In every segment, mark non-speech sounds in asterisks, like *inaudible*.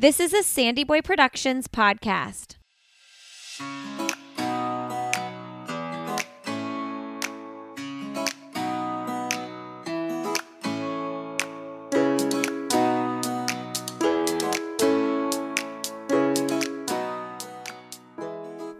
This is a Sandy Boy Productions podcast.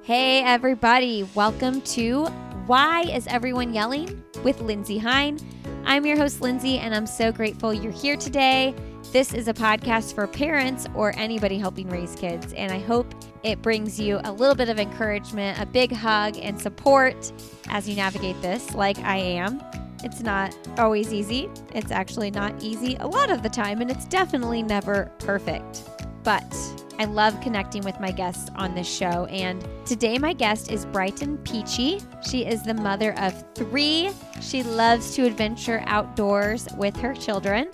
Hey, everybody, welcome to Why is Everyone Yelling with Lindsay Hein. I'm your host, Lindsay, and I'm so grateful you're here today. This is a podcast for parents or anybody helping raise kids, and I hope it brings you a little bit of encouragement, a big hug, and support as you navigate this, like I am. It's not always easy. It's actually not easy a lot of the time, and it's definitely never perfect. But I love connecting with my guests on this show. And today, my guest is Brighton Peachy. She is the mother of three. She loves to adventure outdoors with her children.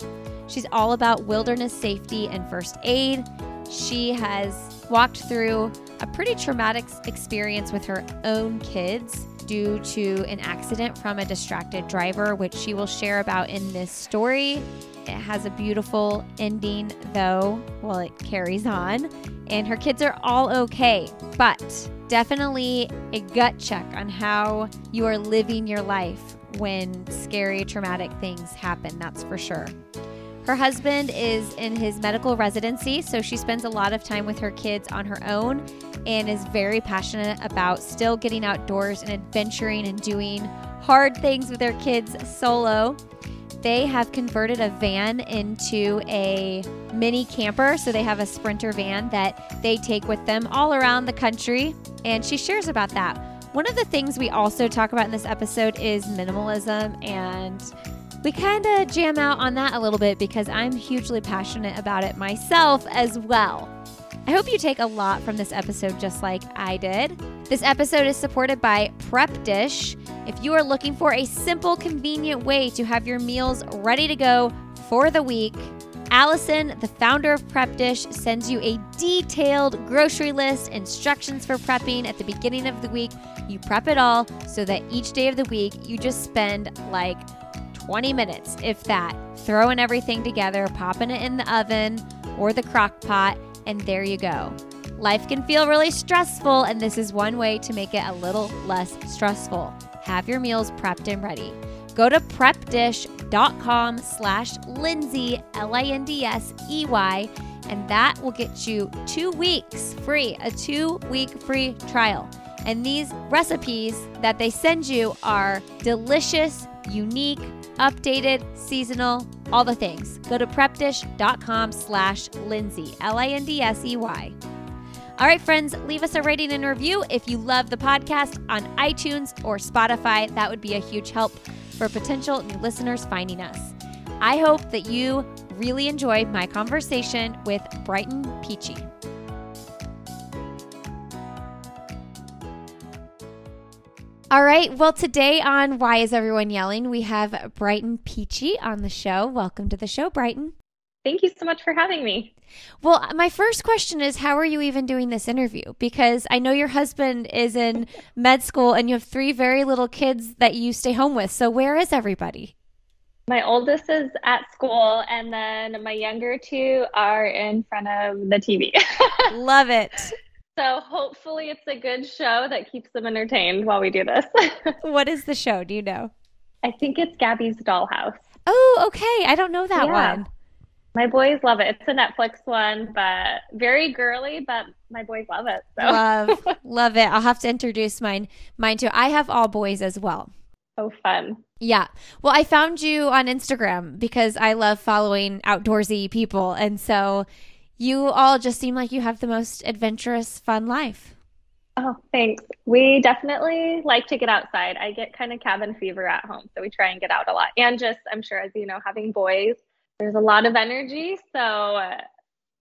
She's all about wilderness safety and first aid. She has walked through a pretty traumatic experience with her own kids due to an accident from a distracted driver, which she will share about in this story. It has a beautiful ending, though, well, it carries on, and her kids are all okay, but definitely a gut check on how you are living your life when scary, traumatic things happen, that's for sure. Her husband is in his medical residency, so she spends a lot of time with her kids on her own and is very passionate about still getting outdoors and adventuring and doing hard things with their kids solo. They have converted a van into a mini camper. So they have a sprinter van that they take with them all around the country. And she shares about that. One of the things we also talk about in this episode is minimalism and we kind of jam out on that a little bit because I'm hugely passionate about it myself as well. I hope you take a lot from this episode just like I did. This episode is supported by Prep Dish. If you are looking for a simple, convenient way to have your meals ready to go for the week, Allison, the founder of Prep Dish, sends you a detailed grocery list, instructions for prepping at the beginning of the week. You prep it all so that each day of the week you just spend like 20 minutes, if that, throwing everything together, popping it in the oven or the crock pot, and there you go. Life can feel really stressful, and this is one way to make it a little less stressful. Have your meals prepped and ready. Go to prepdish.com slash Lindsay, L-I-N-D-S-E-Y, and that will get you two weeks free, a two-week free trial. And these recipes that they send you are delicious, unique, updated, seasonal, all the things. Go to prepdish.com slash Lindsay, L-I-N-D-S-E-Y. All right, friends, leave us a rating and review if you love the podcast on iTunes or Spotify. That would be a huge help for potential new listeners finding us. I hope that you really enjoyed my conversation with Brighton Peachy. All right. Well, today on Why Is Everyone Yelling, we have Brighton Peachy on the show. Welcome to the show, Brighton. Thank you so much for having me. Well, my first question is how are you even doing this interview? Because I know your husband is in *laughs* med school and you have three very little kids that you stay home with. So, where is everybody? My oldest is at school, and then my younger two are in front of the TV. *laughs* Love it. So hopefully it's a good show that keeps them entertained while we do this. *laughs* what is the show? Do you know? I think it's Gabby's Dollhouse. Oh, okay. I don't know that yeah. one. My boys love it. It's a Netflix one, but very girly, but my boys love it. So. Love, *laughs* love it. I'll have to introduce mine mine too. I have all boys as well. Oh, fun. Yeah. Well, I found you on Instagram because I love following outdoorsy people. And so you all just seem like you have the most adventurous, fun life. Oh, thanks. We definitely like to get outside. I get kind of cabin fever at home, so we try and get out a lot. And just, I'm sure, as you know, having boys, there's a lot of energy. So uh,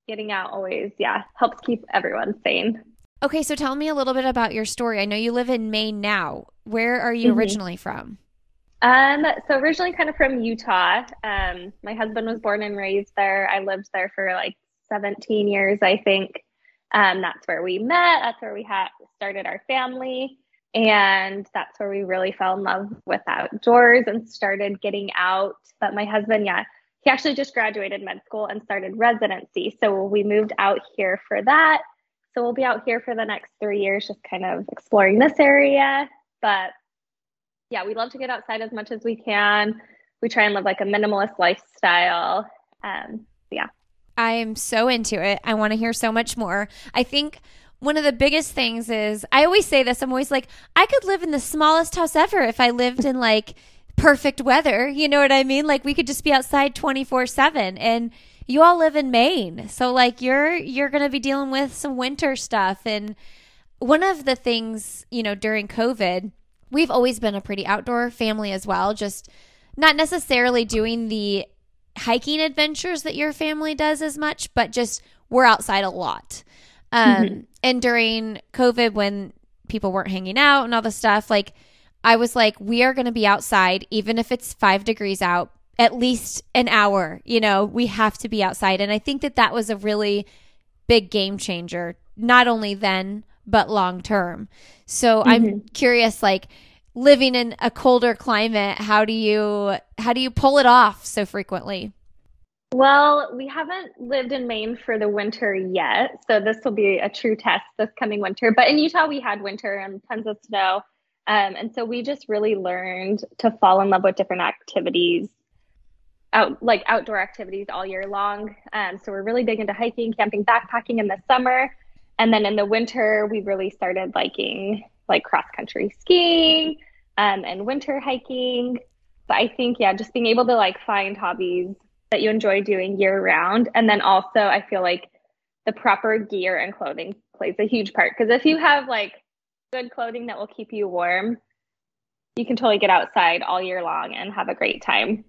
getting out always, yeah, helps keep everyone sane. Okay, so tell me a little bit about your story. I know you live in Maine now. Where are you mm-hmm. originally from? Um, so originally kind of from Utah. Um, my husband was born and raised there. I lived there for like 17 years, I think. Um, that's where we met. That's where we had started our family. And that's where we really fell in love with outdoors and started getting out. But my husband, yeah, he actually just graduated med school and started residency. So we moved out here for that. So we'll be out here for the next three years, just kind of exploring this area. But yeah, we love to get outside as much as we can. We try and live like a minimalist lifestyle. Um, yeah. I am so into it. I want to hear so much more. I think one of the biggest things is I always say this. I'm always like, I could live in the smallest house ever if I lived in like perfect weather. You know what I mean? Like we could just be outside 24 7 and you all live in Maine. So like you're you're going to be dealing with some winter stuff and one of the things, you know, during COVID, we've always been a pretty outdoor family as well, just not necessarily doing the hiking adventures that your family does as much, but just we're outside a lot. Um, mm-hmm. And during COVID, when people weren't hanging out and all the stuff, like I was like, we are going to be outside, even if it's five degrees out, at least an hour. You know, we have to be outside. And I think that that was a really big game changer, not only then, but long term. So mm-hmm. I'm curious, like, living in a colder climate how do you how do you pull it off so frequently well we haven't lived in maine for the winter yet so this will be a true test this coming winter but in utah we had winter and tons of snow um, and so we just really learned to fall in love with different activities out like outdoor activities all year long um, so we're really big into hiking camping backpacking in the summer and then in the winter we really started liking like cross country skiing um, and winter hiking. But I think, yeah, just being able to like find hobbies that you enjoy doing year round. And then also, I feel like the proper gear and clothing plays a huge part. Because if you have like good clothing that will keep you warm, you can totally get outside all year long and have a great time.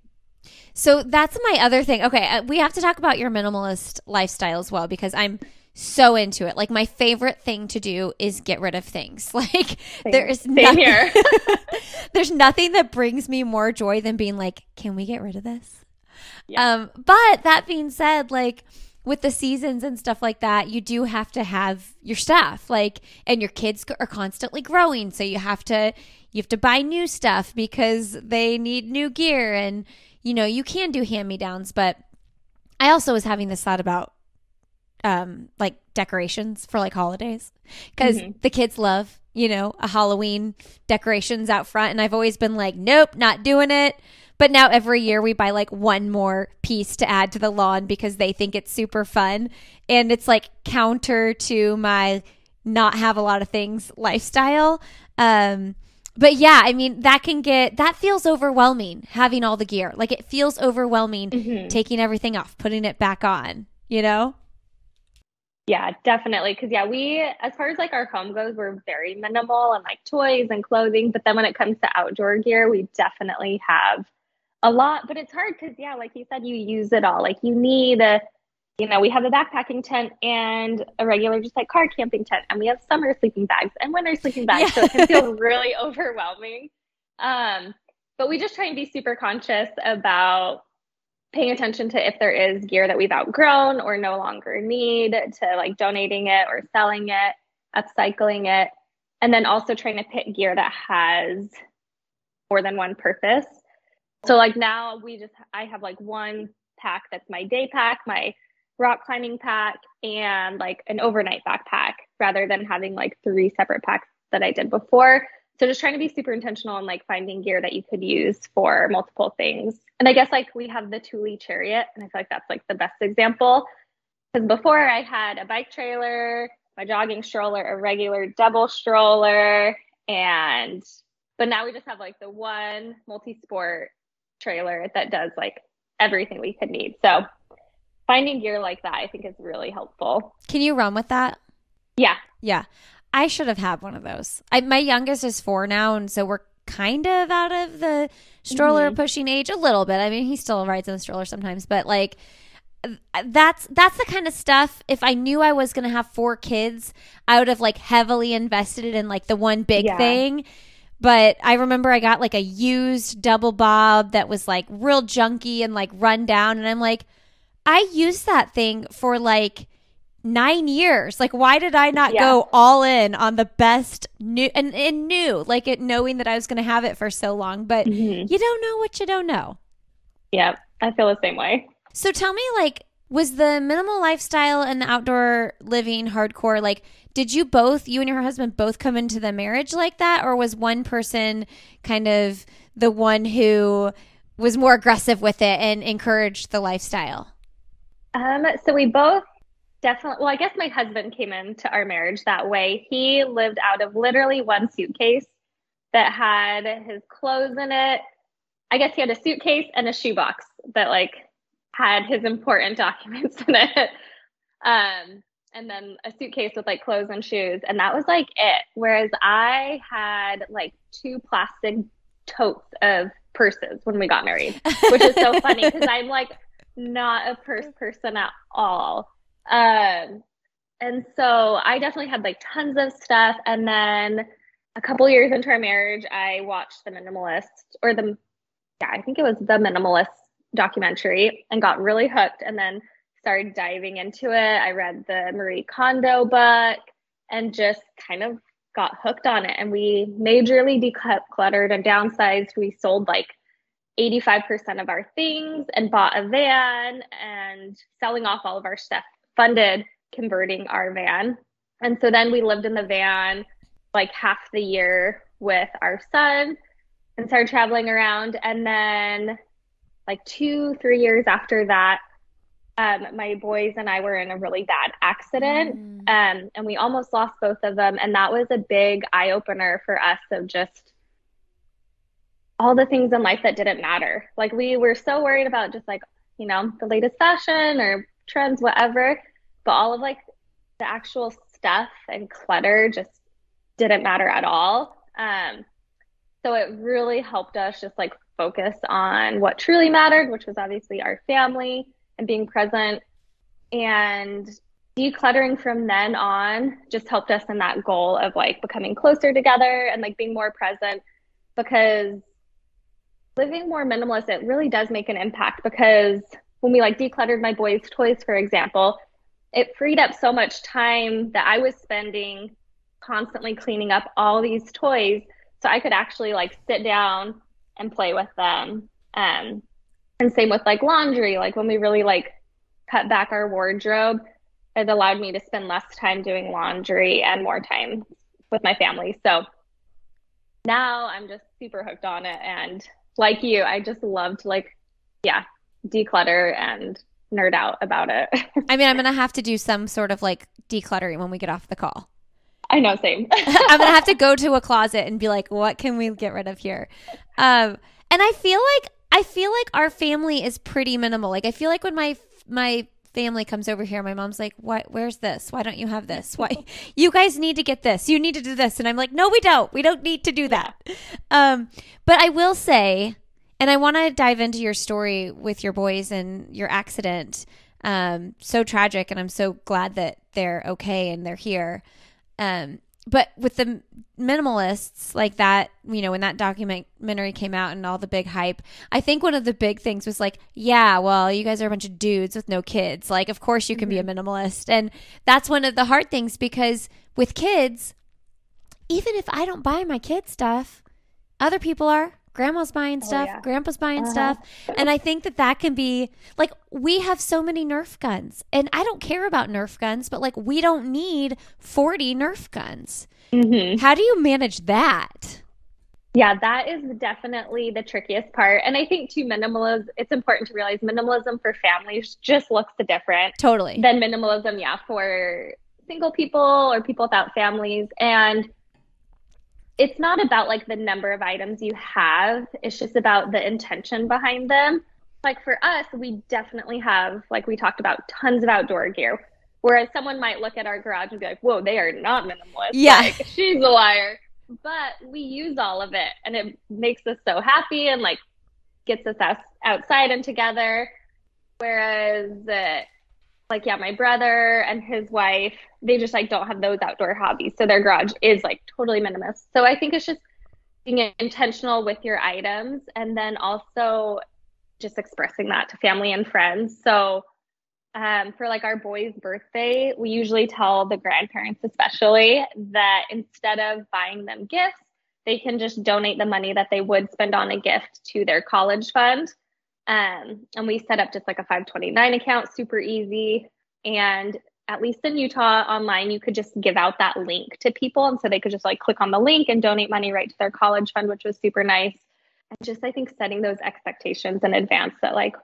So that's my other thing. Okay, uh, we have to talk about your minimalist lifestyle as well because I'm so into it. Like my favorite thing to do is get rid of things. *laughs* Like Same. there is nothing, *laughs* *laughs* there's nothing that brings me more joy than being like, can we get rid of this? Yeah. Um, but that being said, like with the seasons and stuff like that, you do have to have your stuff. Like, and your kids are constantly growing, so you have to you have to buy new stuff because they need new gear, and you know you can do hand me downs. But I also was having this thought about um like decorations for like holidays because mm-hmm. the kids love you know a halloween decorations out front and i've always been like nope not doing it but now every year we buy like one more piece to add to the lawn because they think it's super fun and it's like counter to my not have a lot of things lifestyle um but yeah, I mean, that can get, that feels overwhelming having all the gear. Like it feels overwhelming mm-hmm. taking everything off, putting it back on, you know? Yeah, definitely. Cause yeah, we, as far as like our home goes, we're very minimal and like toys and clothing. But then when it comes to outdoor gear, we definitely have a lot. But it's hard because, yeah, like you said, you use it all. Like you need a, you know, we have a backpacking tent and a regular, just like car camping tent, and we have summer sleeping bags and winter sleeping bags. Yeah. So it can feel *laughs* really overwhelming. Um, but we just try and be super conscious about paying attention to if there is gear that we've outgrown or no longer need to like donating it or selling it, upcycling it, and then also trying to pick gear that has more than one purpose. So like now we just I have like one pack that's my day pack, my rock climbing pack and like an overnight backpack rather than having like three separate packs that I did before. So just trying to be super intentional and like finding gear that you could use for multiple things. And I guess like we have the Thule Chariot, and I feel like that's like the best example. Because before I had a bike trailer, my jogging stroller, a regular double stroller, and but now we just have like the one multi-sport trailer that does like everything we could need. So finding gear like that I think is really helpful. Can you run with that? Yeah. Yeah. I should have had one of those. I, my youngest is four now, and so we're kind of out of the stroller mm-hmm. pushing age a little bit. I mean, he still rides in the stroller sometimes, but like that's that's the kind of stuff if I knew I was going to have four kids, I would have like heavily invested in like the one big yeah. thing. But I remember I got like a used double bob that was like real junky and like run down and I'm like I used that thing for like nine years. Like, why did I not yeah. go all in on the best new and, and new, like it knowing that I was going to have it for so long? But mm-hmm. you don't know what you don't know. Yep, I feel the same way. So tell me, like, was the minimal lifestyle and the outdoor living hardcore? Like, did you both, you and your husband, both come into the marriage like that, or was one person kind of the one who was more aggressive with it and encouraged the lifestyle? Um, so we both definitely, well, I guess my husband came into our marriage that way. He lived out of literally one suitcase that had his clothes in it. I guess he had a suitcase and a shoebox that like had his important *laughs* documents in it. Um, and then a suitcase with like clothes and shoes. And that was like it. Whereas I had like two plastic totes of purses when we got married, which is so funny *laughs* because I'm like not a purse person at all. Um, and so I definitely had like tons of stuff. And then a couple years into our marriage, I watched The Minimalist or the, yeah, I think it was The Minimalist documentary and got really hooked and then started diving into it. I read the Marie Kondo book and just kind of got hooked on it. And we majorly decluttered and downsized. We sold like 85% of our things and bought a van and selling off all of our stuff funded converting our van. And so then we lived in the van like half the year with our son and started traveling around. And then, like two, three years after that, um, my boys and I were in a really bad accident, mm. um, and we almost lost both of them. And that was a big eye opener for us of just all the things in life that didn't matter. Like we were so worried about just like you know the latest fashion or trends, whatever, but all of like the actual stuff and clutter just didn't matter at all. Um, so it really helped us just like focus on what truly mattered, which was obviously our family and being present. And decluttering from then on just helped us in that goal of like becoming closer together and like being more present because living more minimalist, it really does make an impact because when we like decluttered my boys' toys, for example, it freed up so much time that I was spending constantly cleaning up all these toys so I could actually like sit down and play with them. Um, and same with like laundry, like when we really like cut back our wardrobe, it allowed me to spend less time doing laundry and more time with my family. So now I'm just super hooked on it. And like you, I just love to like, yeah, declutter and nerd out about it. *laughs* I mean, I'm going to have to do some sort of like decluttering when we get off the call. I know, same. *laughs* I'm gonna have to go to a closet and be like, what can we get rid of here? Um, and I feel like I feel like our family is pretty minimal. Like I feel like when my my family comes over here, my mom's like, "What? Where's this? Why don't you have this? Why *laughs* you guys need to get this? You need to do this." And I'm like, "No, we don't. We don't need to do that." Um, but I will say, and I want to dive into your story with your boys and your accident. Um, so tragic, and I'm so glad that they're okay and they're here. Um, but with the minimalists like that, you know, when that documentary came out and all the big hype, I think one of the big things was like, yeah, well, you guys are a bunch of dudes with no kids. Like, of course you can mm-hmm. be a mm-hmm. minimalist. And that's one of the hard things because with kids, even if I don't buy my kids stuff, other people are grandma's buying oh, stuff, oh, yeah. grandpa's buying uh-huh. stuff. And I think that that can be like, we have so many Nerf guns, and I don't care about Nerf guns, but like, we don't need 40 Nerf guns. Mm-hmm. How do you manage that? Yeah, that is definitely the trickiest part. And I think too, minimalism, it's important to realize minimalism for families just looks different. Totally. Than minimalism, yeah, for single people or people without families. And it's not about like the number of items you have, it's just about the intention behind them. Like for us, we definitely have, like we talked about, tons of outdoor gear. Whereas someone might look at our garage and be like, whoa, they are not minimalist. Yeah. Like, she's a liar. But we use all of it and it makes us so happy and like gets us outside and together. Whereas uh, like yeah my brother and his wife they just like don't have those outdoor hobbies. So their garage is like totally minimalist. So i think it's just being intentional with your items and then also just expressing that to family and friends. So um, for like our boy's birthday we usually tell the grandparents especially that instead of buying them gifts they can just donate the money that they would spend on a gift to their college fund Um, and we set up just like a 529 account, super easy. And at least in Utah online, you could just give out that link to people. And so they could just like click on the link and donate money right to their college fund, which was super nice. And just, I think, setting those expectations in advance that like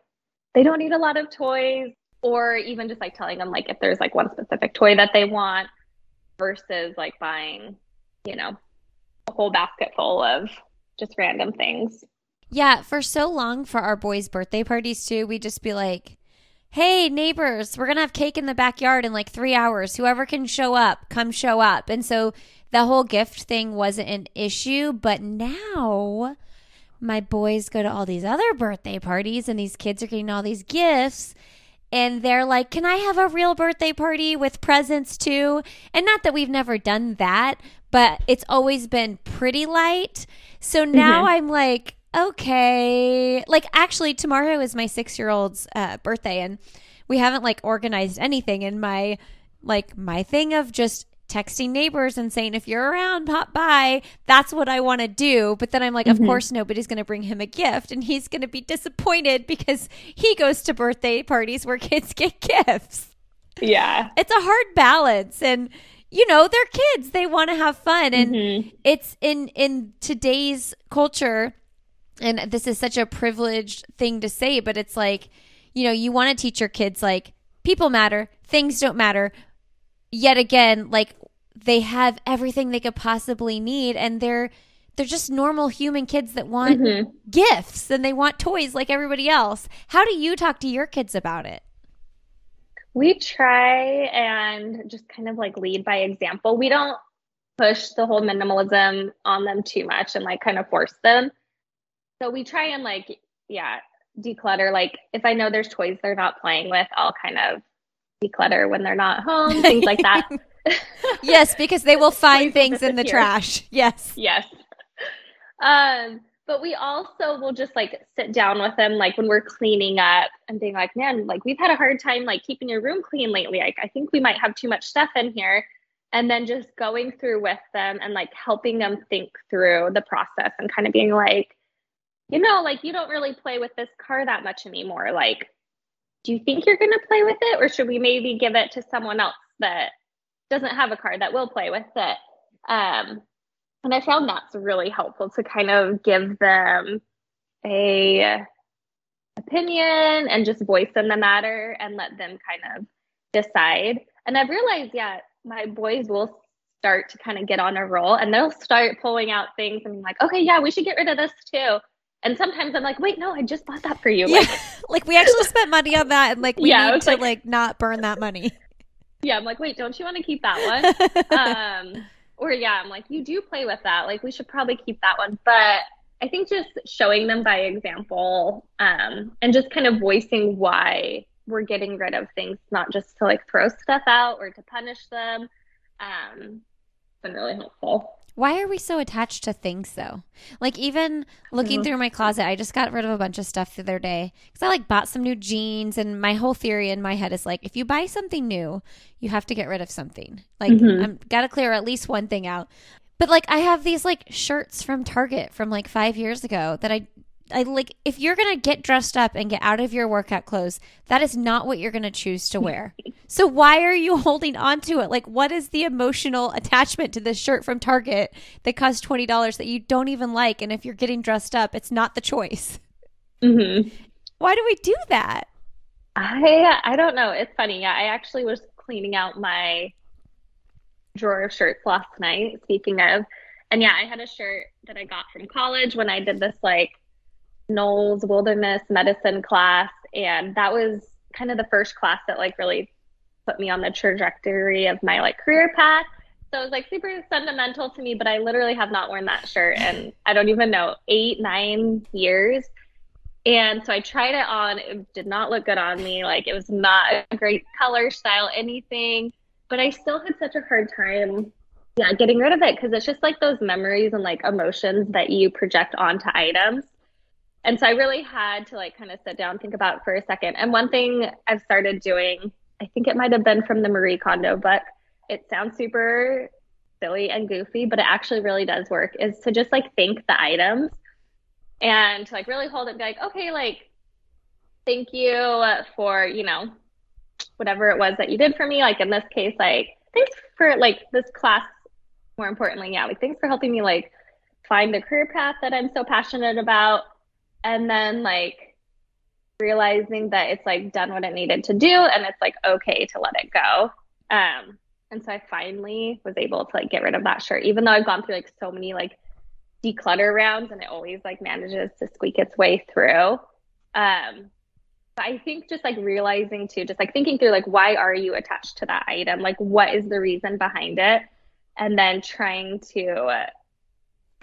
they don't need a lot of toys, or even just like telling them like if there's like one specific toy that they want versus like buying, you know, a whole basket full of just random things. Yeah, for so long for our boys' birthday parties too, we'd just be like, hey, neighbors, we're going to have cake in the backyard in like three hours. Whoever can show up, come show up. And so the whole gift thing wasn't an issue. But now my boys go to all these other birthday parties and these kids are getting all these gifts. And they're like, can I have a real birthday party with presents too? And not that we've never done that, but it's always been pretty light. So now mm-hmm. I'm like, okay. Like, actually, tomorrow is my six year old's uh, birthday, and we haven't like organized anything. And my, like, my thing of just texting neighbors and saying, if you're around, pop by. That's what I want to do. But then I'm like, mm-hmm. of course, nobody's going to bring him a gift. And he's going to be disappointed because he goes to birthday parties where kids *laughs* get gifts. Yeah. It's a hard balance. And, you know, they're kids. They want to have fun. And mm-hmm. it's in, in today's culture, and this is such a privileged thing to say, but it's like, you know, you want to teach your kids like people matter, things don't matter. Yet again, like they have everything they could possibly need and they're they're just normal human kids that want mm-hmm. gifts and they want toys like everybody else. How do you talk to your kids about it? We try and just kind of like lead by example. We don't push the whole minimalism on them too much and like kind of force them. So we try and like, yeah, declutter. Like if I know there's toys they're not playing with, I'll kind of declutter when they're not home, things like that. *laughs* yes, because they will *laughs* find things in the trash. Yes. Yes. Um, but we also will just like sit down with them like when we're cleaning up and being like, man, like we've had a hard time like keeping your room clean lately. Like I think we might have too much stuff in here. And then just going through with them and like helping them think through the process and kind of being like, you know, like you don't really play with this car that much anymore. Like, do you think you're going to play with it? Or should we maybe give it to someone else that doesn't have a car that will play with it? Um, and I found that's really helpful to kind of give them a opinion and just voice in the matter and let them kind of decide. And I've realized, yeah, my boys will start to kind of get on a roll and they'll start pulling out things and like, okay, yeah, we should get rid of this too. And sometimes I'm like, wait, no, I just bought that for you. Yeah. Like, *laughs* like we actually spent money on that, and like we yeah, need to like, like not burn that money. *laughs* Yeah, I'm like, wait, don't you want to keep that one? *laughs* um, or yeah, I'm like, you do play with that. Like we should probably keep that one. But I think just showing them by example, um, and just kind of voicing why we're getting rid of things, not just to like throw stuff out or to punish them, um, been really helpful. Why are we so attached to things though? Like even looking through my closet, I just got rid of a bunch of stuff the other day because I like bought some new jeans, and my whole theory in my head is like, if you buy something new, you have to get rid of something. Like mm-hmm. I'm gotta clear at least one thing out. But like I have these like shirts from Target from like five years ago that I I like if you're going to get dressed up and get out of your workout clothes, that is not what you're going to choose to wear. *laughs* so why are you *laughs* holding on to it? Like what is the emotional attachment to this shirt from Target that costs $20 that you don't even like and if you're getting dressed up, it's not the choice. hmm Why do we do that? I I don't know. It's funny. Yeah, I actually was cleaning out my drawer of shirts last night, speaking of. And yeah, I had a shirt that I got from college when I did this like NOLS Wilderness Medicine class, and that was kind of the first class that like really put me on the trajectory of my like career path. So it was like super sentimental to me, but I literally have not worn that shirt and I don't even know eight, nine years. And so I tried it on. It did not look good on me. Like it was not a great color, style, anything. But I still had such a hard time, yeah, getting rid of it because it's just like those memories and like emotions that you project onto items and so I really had to like kind of sit down, think about for a second. And one thing I've started doing, I think it might have been from the Marie Kondo book. It sounds super silly and goofy, but it actually really does work. Is to just like think the items and like really hold it, and be like, okay, like thank you for, you know, whatever it was that you did for me. Like in this case, like, thanks for like this class, more importantly, yeah, like thanks for helping me like find the career path that I'm so passionate about. And then like realizing that it's like done what it needed to do and it's like okay to let it go. Um, and so I finally was able to like get rid of that shirt, even though I've gone through like so many like declutter rounds and it always like manages to squeak its way through. Um, but I think just like realizing too, just like thinking through like why are you attached to that item? Like what is the reason behind it? And then trying to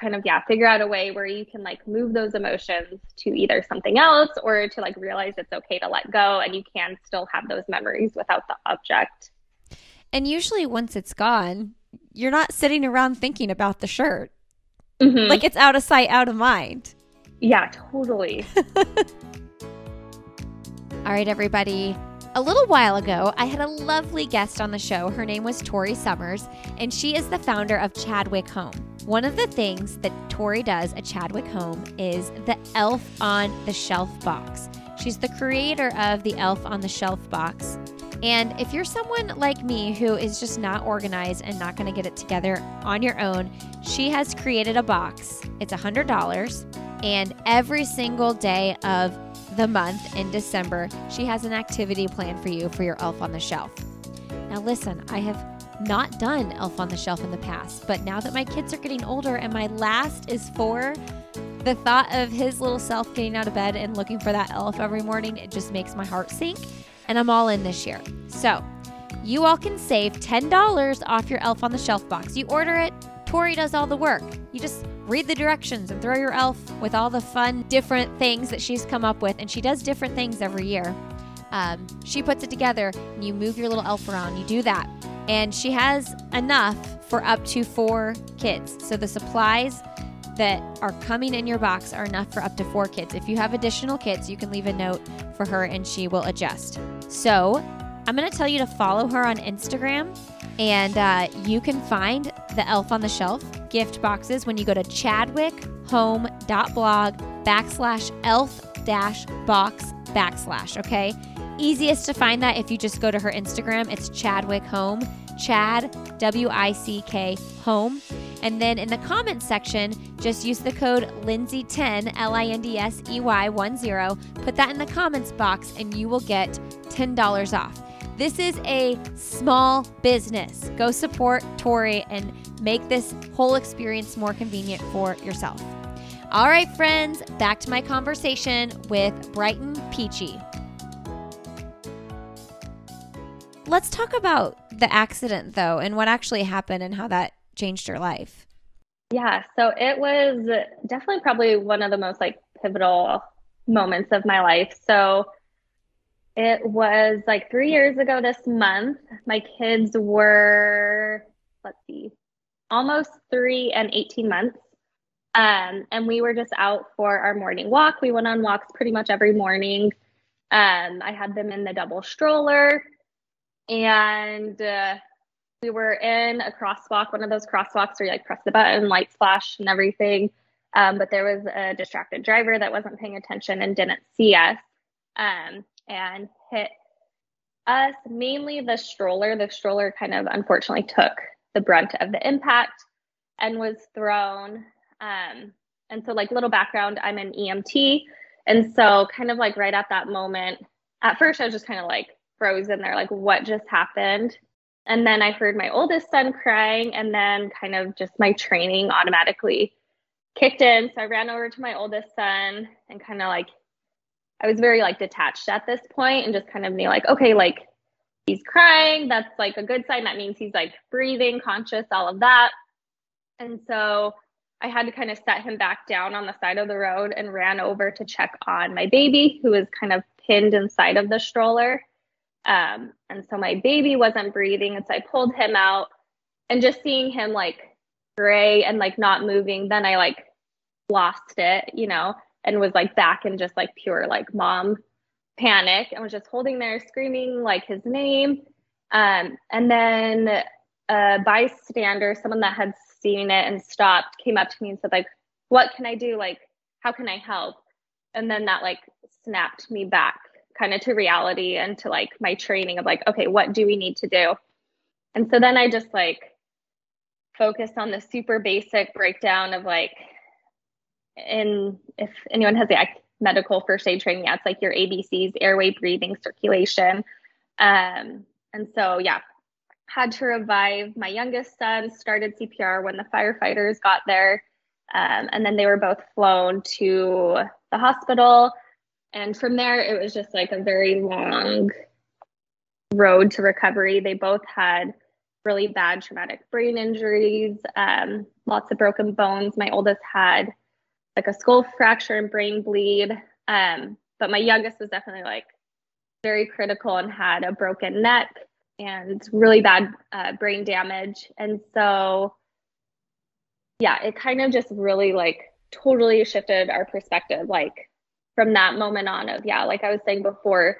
kind of yeah figure out a way where you can like move those emotions to either something else or to like realize it's okay to let go and you can still have those memories without the object. And usually once it's gone you're not sitting around thinking about the shirt. Mm-hmm. like it's out of sight out of mind. Yeah totally. *laughs* All right everybody a little while ago, I had a lovely guest on the show. Her name was Tori Summers, and she is the founder of Chadwick Home. One of the things that Tori does at Chadwick Home is the Elf on the Shelf box. She's the creator of the Elf on the Shelf box. And if you're someone like me who is just not organized and not going to get it together on your own, she has created a box. It's $100, and every single day of the month in December, she has an activity planned for you for your Elf on the Shelf. Now, listen, I have not done Elf on the Shelf in the past, but now that my kids are getting older and my last is four, the thought of his little self getting out of bed and looking for that elf every morning, it just makes my heart sink. And I'm all in this year. So, you all can save $10 off your Elf on the Shelf box. You order it, Tori does all the work. You just read the directions and throw your elf with all the fun, different things that she's come up with. And she does different things every year. Um, she puts it together and you move your little elf around. You do that and she has enough for up to four kids. So the supplies that are coming in your box are enough for up to four kids. If you have additional kids, you can leave a note for her and she will adjust. So I'm going to tell you to follow her on Instagram, and uh, you can find the Elf on the Shelf gift boxes when you go to chadwickhome.blog backslash elf dash box backslash, okay? Easiest to find that if you just go to her Instagram. It's Chadwick Home, Chad, W I C K, Home. And then in the comments section, just use the code Lindsey10, L I N D S E Y 10. Put that in the comments box and you will get $10 off. This is a small business. Go support Tori and make this whole experience more convenient for yourself. All right, friends, back to my conversation with Brighton Peachy. Let's talk about the accident though and what actually happened and how that changed your life. Yeah, so it was definitely probably one of the most like pivotal moments of my life. So it was like 3 years ago this month. My kids were let's see, almost 3 and 18 months. Um, and we were just out for our morning walk. We went on walks pretty much every morning. Um, I had them in the double stroller and uh, we were in a crosswalk, one of those crosswalks where you like press the button, lights flash, and everything. Um, but there was a distracted driver that wasn't paying attention and didn't see us um, and hit us, mainly the stroller. The stroller kind of unfortunately took the brunt of the impact and was thrown. Um, and so, like, little background I'm an EMT. And so, kind of like right at that moment, at first, I was just kind of like, frozen there, like, what just happened? And then I heard my oldest son crying, and then kind of just my training automatically kicked in. So I ran over to my oldest son and kind of like, I was very like detached at this point and just kind of knew like, okay, like he's crying. That's like a good sign. That means he's like breathing, conscious, all of that. And so I had to kind of set him back down on the side of the road and ran over to check on my baby who was kind of pinned inside of the stroller. Um, and so my baby wasn't breathing. And so I pulled him out and just seeing him like gray and like not moving, then I like lost it, you know, and was like back in just like pure like mom panic and was just holding there screaming like his name. Um, and then a bystander, someone that had seen it and stopped, came up to me and said, like, what can I do? Like, how can I help? And then that like snapped me back kind of to reality and to like my training of like, okay, what do we need to do? And so then I just like focused on the super basic breakdown of like, in if anyone has the medical first aid training, yeah, it's like your ABCs, airway, breathing, circulation. Um, and so, yeah, had to revive my youngest son, started CPR when the firefighters got there. Um, and then they were both flown to the hospital. And from there, it was just like a very long road to recovery. They both had really bad traumatic brain injuries, um, lots of broken bones. My oldest had like a skull fracture and brain bleed. Um, but my youngest was definitely like very critical and had a broken neck and really bad uh, brain damage. And so, yeah, it kind of just really like totally shifted our perspective. Like from that moment on, of yeah, like I was saying before,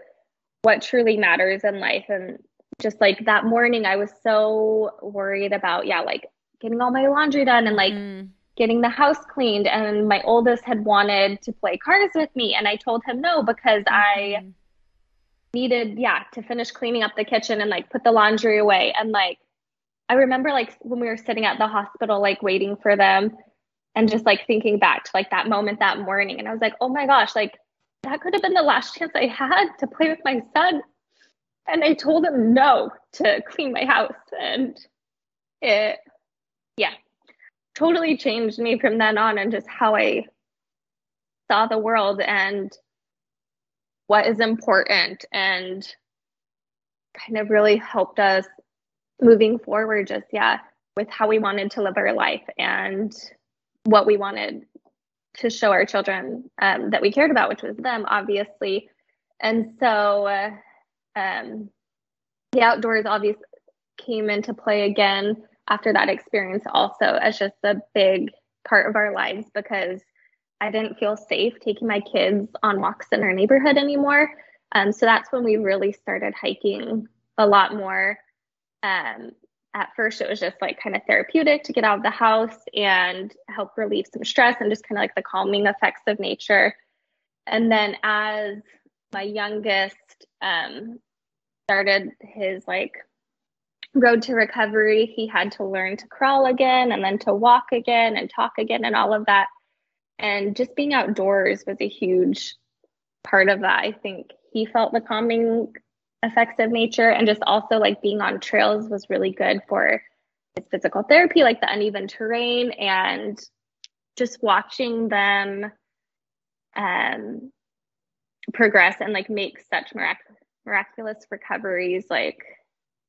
what truly matters in life. And just like that morning, I was so worried about, yeah, like getting all my laundry done and like mm. Getting the house cleaned. And my oldest had wanted to play cards with me. And I told him no because mm-hmm. I needed, yeah, to finish cleaning up the kitchen and like put the laundry away. And like, I remember like when we were sitting at the hospital, like waiting for them and just like thinking back to like that moment that morning. And I was like, oh my gosh, like that could have been the last chance I had to play with my son. And I told him no to clean my house. And it, yeah, totally changed me from then on and just how I saw the world and what is important and kind of really helped us moving forward just yeah with how we wanted to live our life and what we wanted to show our children um, that we cared about which was them obviously. And so uh, um, the outdoors obviously came into play again after that experience also as just a big part of our lives because I didn't feel safe taking my kids on walks in our neighborhood anymore. Um, so that's when we really started hiking a lot more. Um, at first, it was just like kind of therapeutic to get out of the house and help relieve some stress and just kind of like the calming effects of nature. And then as my youngest um, started his like road to recovery, he had to learn to crawl again and then to walk again and talk again and all of that. And just being outdoors was a huge part of that. I think he felt the calming effects of nature and just also like being on trails was really good for his physical therapy, like the uneven terrain and just watching them um, progress and like make such mirac- miraculous recoveries like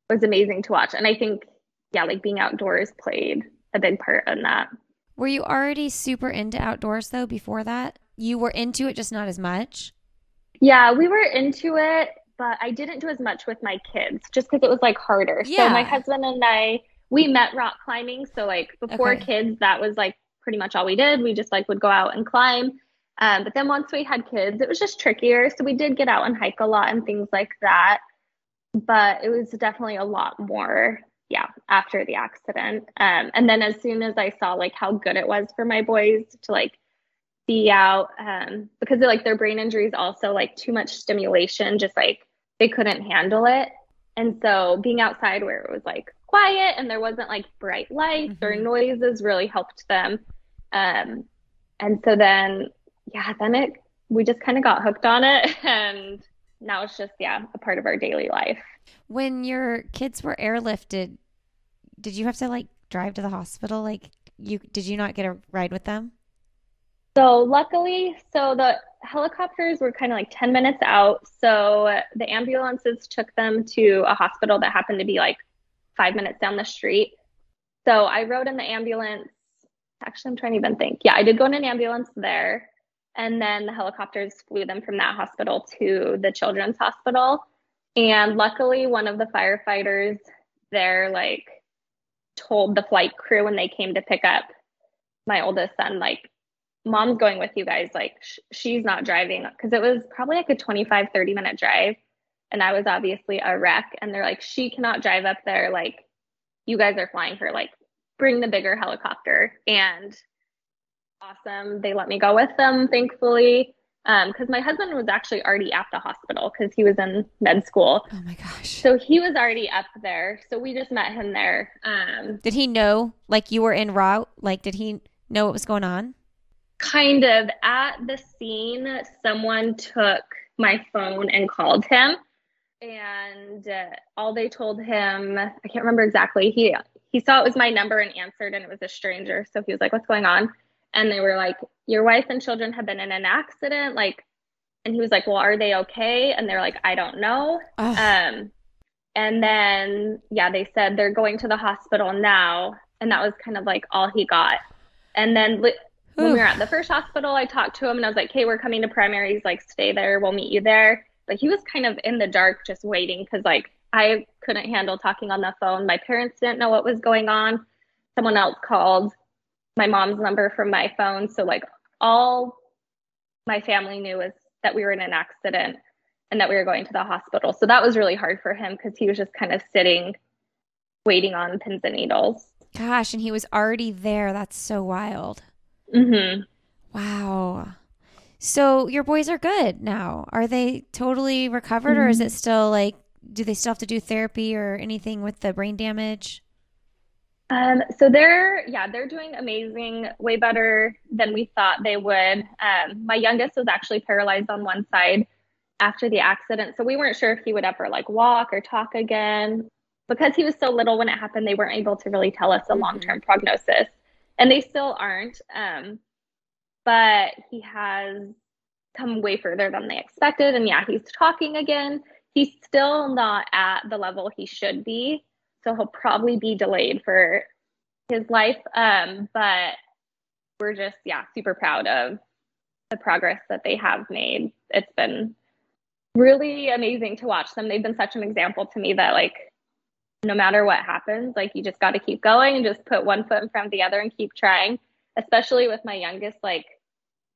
was amazing to watch. And I think, yeah, like being outdoors played a big part in that. Were you already super into outdoors though before that? You were into it, just not as much? Yeah, we were into it, but I didn't do as much with my kids just because it was like harder. Yeah. So my husband and I, we met rock climbing. So like before okay. kids, that was like pretty much all we did. We just like would go out and climb. Um, but then once we had kids, it was just trickier. So we did get out and hike a lot and things like that. But it was definitely a lot more yeah, after the accident. Um, and then as soon as I saw like how good it was for my boys to like be out, um, because like their brain injuries also like too much stimulation, just like they couldn't handle it. And so being outside where it was like quiet and there wasn't like bright lights mm-hmm. or noises really helped them. Um, and so then, yeah, then it, we just kind of got hooked on it *laughs* and now it's just, yeah, a part of our daily life. When your kids were airlifted, did you have to like drive to the hospital? Like you did you not get a ride with them? So luckily, so the helicopters were kind of like 10 minutes out. So the ambulances took them to a hospital that happened to be like five minutes down the street. So I rode in the ambulance. Actually, I'm trying to even think. Yeah, I did go in an ambulance there. And then the helicopters flew them from that hospital to the children's hospital. And luckily, one of the firefighters there, like, told the flight crew when they came to pick up my oldest son, like, mom's going with you guys. Like, sh- she's not driving because it was probably like a 25, 30 minute drive. And I was obviously a wreck. And they're like, she cannot drive up there. Like, you guys are flying her. Like, bring the bigger helicopter. And awesome. They let me go with them, thankfully. because um, my husband was actually already at the hospital because he was in med school. Oh my gosh! So he was already up there. So we just met him there. Um, did he know like you were in route? Like, did he know what was going on? Kind of. At the scene, someone took my phone and called him, and uh, all they told him, I can't remember exactly. He he saw it was my number and answered, and it was a stranger. So he was like, "What's going on?" And they were like, "Your wife and children have been in an accident." Like, and he was like, "Well, are they okay?" And they're like, "I don't know." Um, and then yeah, they said they're going to the hospital now, and that was kind of like all he got. And then li- when we were at the first hospital, I talked to him and I was like, "Hey, we're coming to primary." He's like, "Stay there. We'll meet you there." But he was kind of in the dark, just waiting because like I couldn't handle talking on the phone. My parents didn't know what was going on. Someone else called my mom's number from my phone. So like all my family knew was that we were in an accident and that we were going to the hospital. So that was really hard for him because he was just kind of sitting waiting on pins and needles. Gosh, and he was already there. That's so wild. Mhm. Wow. So your boys are good now. Are they totally recovered mm-hmm. or is it still like do they still have to do therapy or anything with the brain damage? Um, so they're yeah they're doing amazing way better than we thought they would. Um, my youngest was actually paralyzed on one side after the accident so we weren't sure if he would ever like walk or talk again. Because he was so little when it happened they weren't able to really tell us a mm-hmm. long-term prognosis and they still aren't. Um, but he has come way further than they expected and yeah he's talking again. He's still not at the level he should be so he'll probably be delayed for his life. Um, but we're just, yeah, super proud of the progress that they have made. It's been really amazing to watch them. They've been such an example to me that, like, no matter what happens, like, you just got to keep going and just put one foot in front of the other and keep trying. Especially with my youngest, like,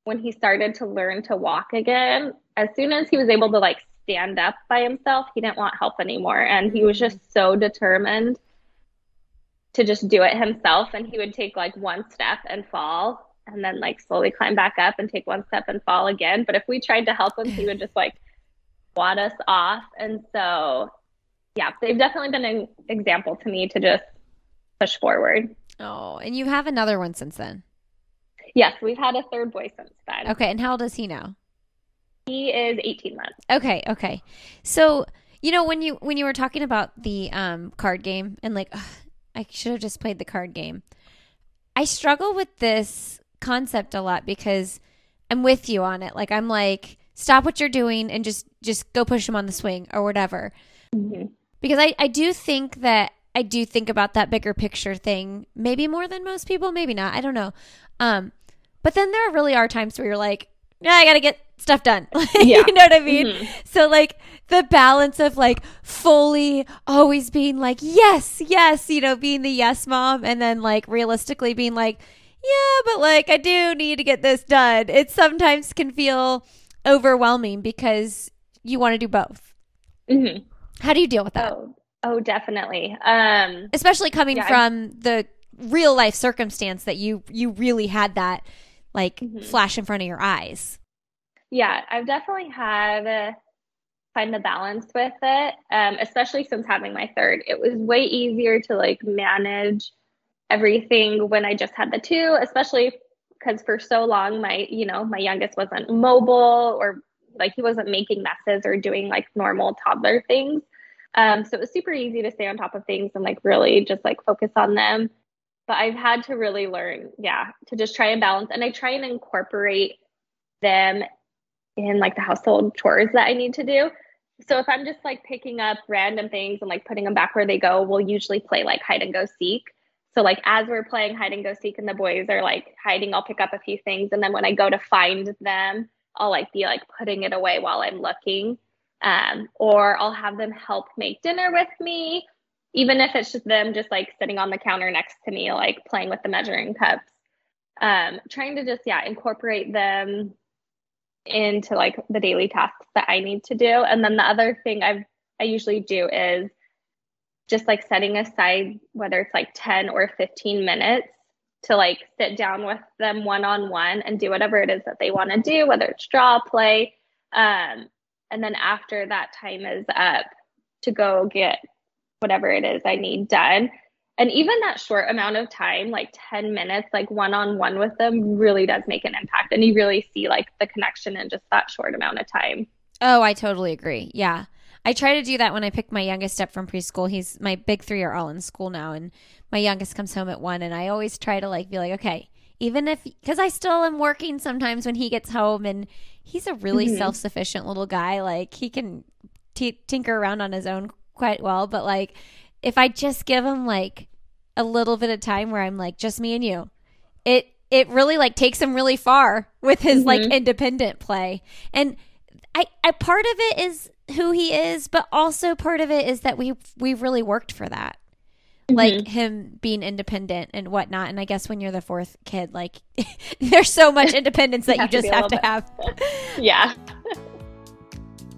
when he started to learn to walk again, as soon as he was able to, like, stand up by himself. He didn't want help anymore. And he was just mm-hmm. so determined to just do it himself. And he would take like one step and fall and then like slowly climb back up and take one step and fall again. But if we tried to help him, he would just like wad us off. And so, yeah, they've definitely been an example to me to just push forward. Oh, and you have another one since then. Yes, we've had a third boy since then. Okay, and how old is he now? He is 18 months. Okay, okay. So, you know, when you when you were talking about the um card game and like ugh, I should have just played the card game. I struggle with this concept a lot because I'm with you on it. Like I'm like stop what you're doing and just just go push him on the swing or whatever. Mm-hmm. Because I I do think that I do think about that bigger picture thing maybe more than most people, maybe not. I don't know. Um but then there really are times where you're like, yeah, I got to get stuff done. *laughs* yeah. you know what I mean? Mm-hmm. So like the balance of like fully always being like, yes, yes, you know, being the yes mom and then like realistically being like, yeah, but like I do need to get this done. It sometimes can feel overwhelming because you want to do both. Mm-hmm. How do you deal with that? Oh, oh definitely. Um, Especially coming yeah, from I'm- the real life circumstance that you you really had that like mm-hmm. flash in front of your eyes. Yeah, I've definitely had uh, find the balance with it, um, especially since having my third. It was way easier to like manage everything when I just had the two, especially because for so long my you know my youngest wasn't mobile or like he wasn't making messes or doing like normal toddler things. Um, so it was super easy to stay on top of things and like really just like focus on them but I've had to really learn, yeah, to just try and balance. And I try and incorporate them in like the household chores that I need to do. So if I'm just like picking up random things and like putting them back where they go, we'll usually play like hide and go seek. So like as we're playing hide and go seek and the boys are like hiding, I'll pick up a few things and then when I go to find them, I'll like be like putting it away while I'm looking. Um, or I'll have them help make dinner with me even if it's just them just like sitting on the counter next to me, like playing with the measuring cups. Um, trying to just, yeah, incorporate them into like the daily tasks that I need to do. And then the other thing I've, I usually do is just like setting aside whether it's like 10 or 15 minutes to like sit down with them one on one and do whatever it is that they want to do, whether it's draw, play. Um, and then after that time is up, to go get whatever it is I need done. And even that short amount of time, like 10 minutes, like one on one with them, really does make an impact. And you really see like the connection in just that short amount of time. Oh, I totally agree. Yeah. I try to do that when I pick my youngest up from preschool. He's my big three are all in school now, and my youngest comes home at one. And I always try to like be like, okay, even if because I still am working sometimes when he gets home, and he's a really mm-hmm. self sufficient little guy. Like he can t- tinker around on his own quite well, but like if I just give him like a little bit of time where I'm like just me and you, it it really like takes him really far with his mm-hmm. like independent play. And I, I part of it is who he is, but also part of it is that we we really worked for that. Mm-hmm. Like him being independent and whatnot. And I guess when you're the fourth kid, like *laughs* there's so much independence that you, you just have to have. *laughs* yeah. *laughs*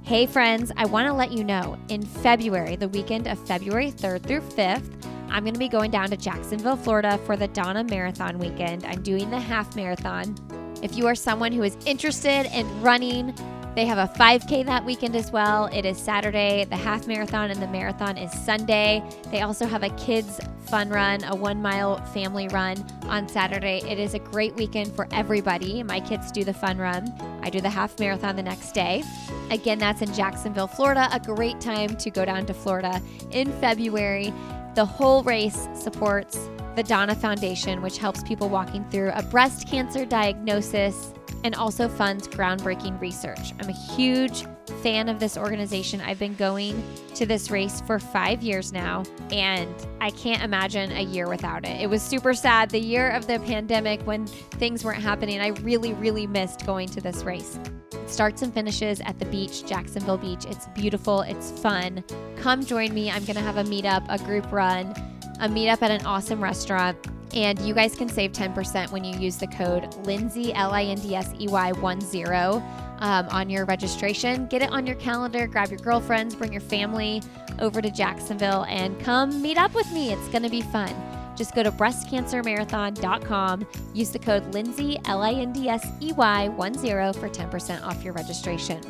hey friends, I want to let you know in February, the weekend of February 3rd through 5th, I'm going to be going down to Jacksonville, Florida for the Donna Marathon weekend. I'm doing the half marathon. If you are someone who is interested in running, they have a 5K that weekend as well. It is Saturday. The half marathon and the marathon is Sunday. They also have a kids fun run, a one mile family run on Saturday. It is a great weekend for everybody. My kids do the fun run. I do the half marathon the next day. Again, that's in Jacksonville, Florida. A great time to go down to Florida in February. The whole race supports the Donna Foundation, which helps people walking through a breast cancer diagnosis and also funds groundbreaking research. I'm a huge fan of this organization. I've been going to this race for five years now, and I can't imagine a year without it. It was super sad the year of the pandemic when things weren't happening. I really, really missed going to this race. Starts and finishes at the beach, Jacksonville Beach. It's beautiful, it's fun. Come join me. I'm going to have a meetup, a group run, a meetup at an awesome restaurant and you guys can save 10% when you use the code Lindsey, L I N D S E Y 10 um, on your registration. Get it on your calendar, grab your girlfriends, bring your family over to Jacksonville, and come meet up with me. It's going to be fun. Just go to breastcancermarathon.com, use the code Lindsey, L I N D S E Y 10 for 10% off your registration.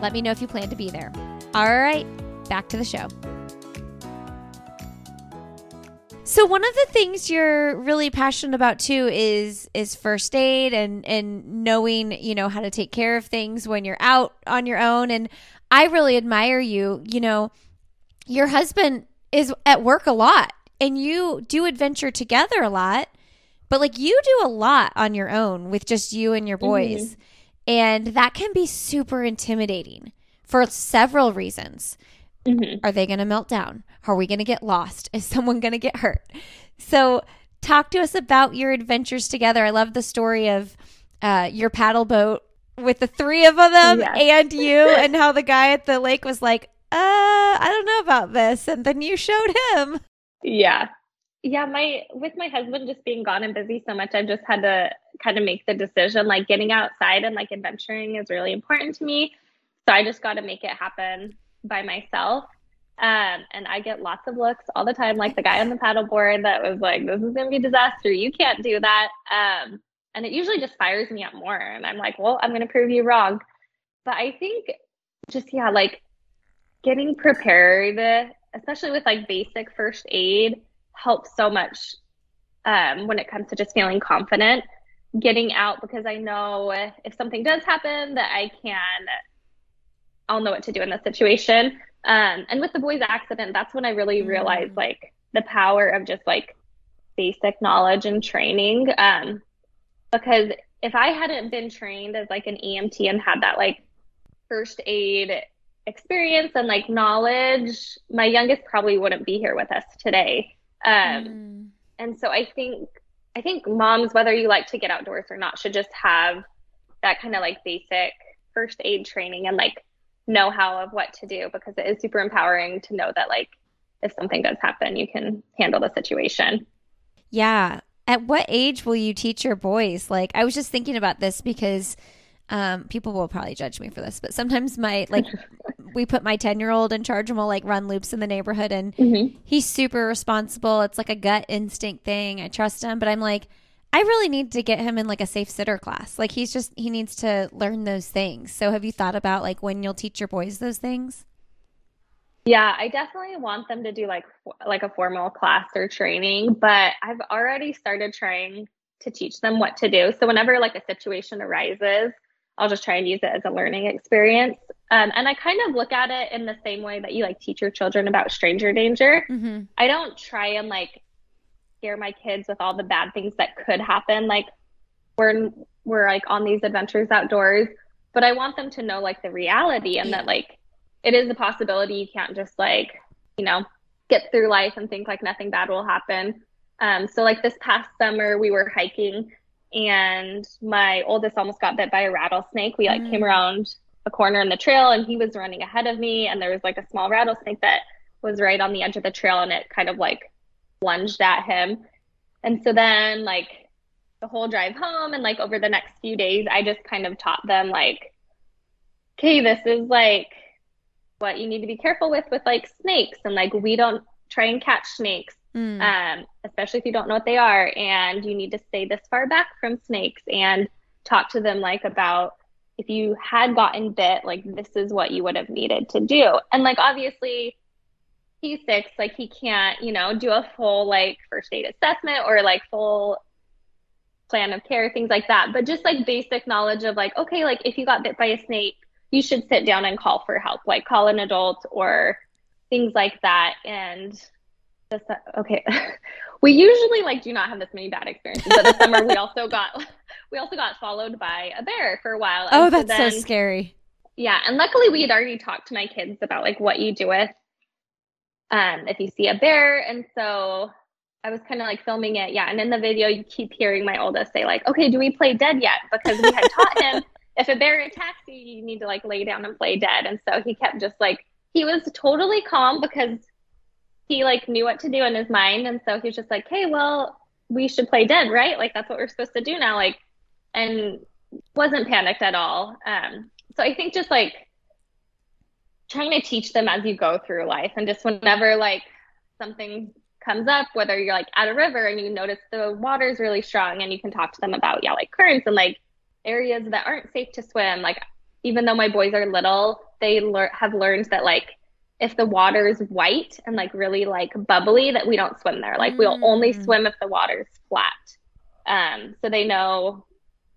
Let me know if you plan to be there. All right, back to the show. So one of the things you're really passionate about too is is first aid and and knowing, you know, how to take care of things when you're out on your own and I really admire you, you know, your husband is at work a lot and you do adventure together a lot, but like you do a lot on your own with just you and your boys. Mm-hmm. And that can be super intimidating for several reasons. Mm-hmm. Are they going to melt down? Are we going to get lost? Is *laughs* someone going to get hurt? So, talk to us about your adventures together. I love the story of uh, your paddle boat with the three of them yes. and you, *laughs* and how the guy at the lake was like, uh, I don't know about this. And then you showed him. Yeah. Yeah, my with my husband just being gone and busy so much, I've just had to kind of make the decision like getting outside and like adventuring is really important to me. So I just got to make it happen by myself. Um, and I get lots of looks all the time, like the guy on the paddleboard that was like, "This is gonna be disaster. You can't do that." Um, and it usually just fires me up more, and I'm like, "Well, I'm gonna prove you wrong." But I think just yeah, like getting prepared, especially with like basic first aid, helps so much um, when it comes to just feeling confident getting out because I know if something does happen that I can I'll know what to do in this situation. Um, and with the boys accident, that's when I really mm. realized like the power of just like basic knowledge and training. Um, because if I hadn't been trained as like an EMT and had that like first aid experience and like knowledge, my youngest probably wouldn't be here with us today. Um, mm. And so I think I think moms, whether you like to get outdoors or not, should just have that kind of like basic first aid training and like know how of what to do because it is super empowering to know that like if something does happen, you can handle the situation. Yeah. At what age will you teach your boys? Like I was just thinking about this because um, people will probably judge me for this, but sometimes my like *laughs* we put my 10 year old in charge and we'll like run loops in the neighborhood and mm-hmm. he's super responsible. It's like a gut instinct thing. I trust him, but I'm like, I really need to get him in like a safe sitter class. Like he's just he needs to learn those things. So have you thought about like when you'll teach your boys those things? Yeah, I definitely want them to do like like a formal class or training, but I've already started trying to teach them what to do. So whenever like a situation arises, I'll just try and use it as a learning experience. Um, and I kind of look at it in the same way that you like teach your children about stranger danger. Mm-hmm. I don't try and like scare my kids with all the bad things that could happen. Like we're we're like on these adventures outdoors, but I want them to know like the reality and that like it is a possibility. You can't just like you know get through life and think like nothing bad will happen. Um, so like this past summer we were hiking and my oldest almost got bit by a rattlesnake. We like mm. came around a corner in the trail and he was running ahead of me and there was like a small rattlesnake that was right on the edge of the trail and it kind of like lunged at him. And so then like the whole drive home and like over the next few days I just kind of taught them like okay, this is like what you need to be careful with with like snakes and like we don't try and catch snakes mm. um, especially if you don't know what they are. And you need to stay this far back from snakes and talk to them like about if you had gotten bit, like this is what you would have needed to do. And like obviously he's six, like he can't, you know, do a full like first aid assessment or like full plan of care, things like that. But just like basic knowledge of like, okay, like if you got bit by a snake, you should sit down and call for help, like call an adult or things like that. And this, okay. *laughs* we usually like do not have this many bad experiences, but this *laughs* summer we also got *laughs* we also got followed by a bear for a while. oh, that's so, then, so scary. Yeah, and luckily we had already talked to my kids about like what you do with um if you see a bear, and so I was kind of like filming it. Yeah, and in the video you keep hearing my oldest say like, "Okay, do we play dead yet?" Because we had taught him *laughs* if a bear attacks you, you need to like lay down and play dead, and so he kept just like he was totally calm because he like knew what to do in his mind. And so he was just like hey well we should play dead right? Like that's what we're supposed to do now. Like and wasn't panicked at all. Um so i think just like trying to teach them as you go through life and just whenever like something comes up whether you're like at a river and you notice the water's really strong and you can talk to them about yeah like currents and like areas that aren't safe to swim like even though my boys are little they lear- have learned that like if the water is white and like really like bubbly that we don't swim there. Like mm. we'll only mm. swim if the water's flat. Um, so they know,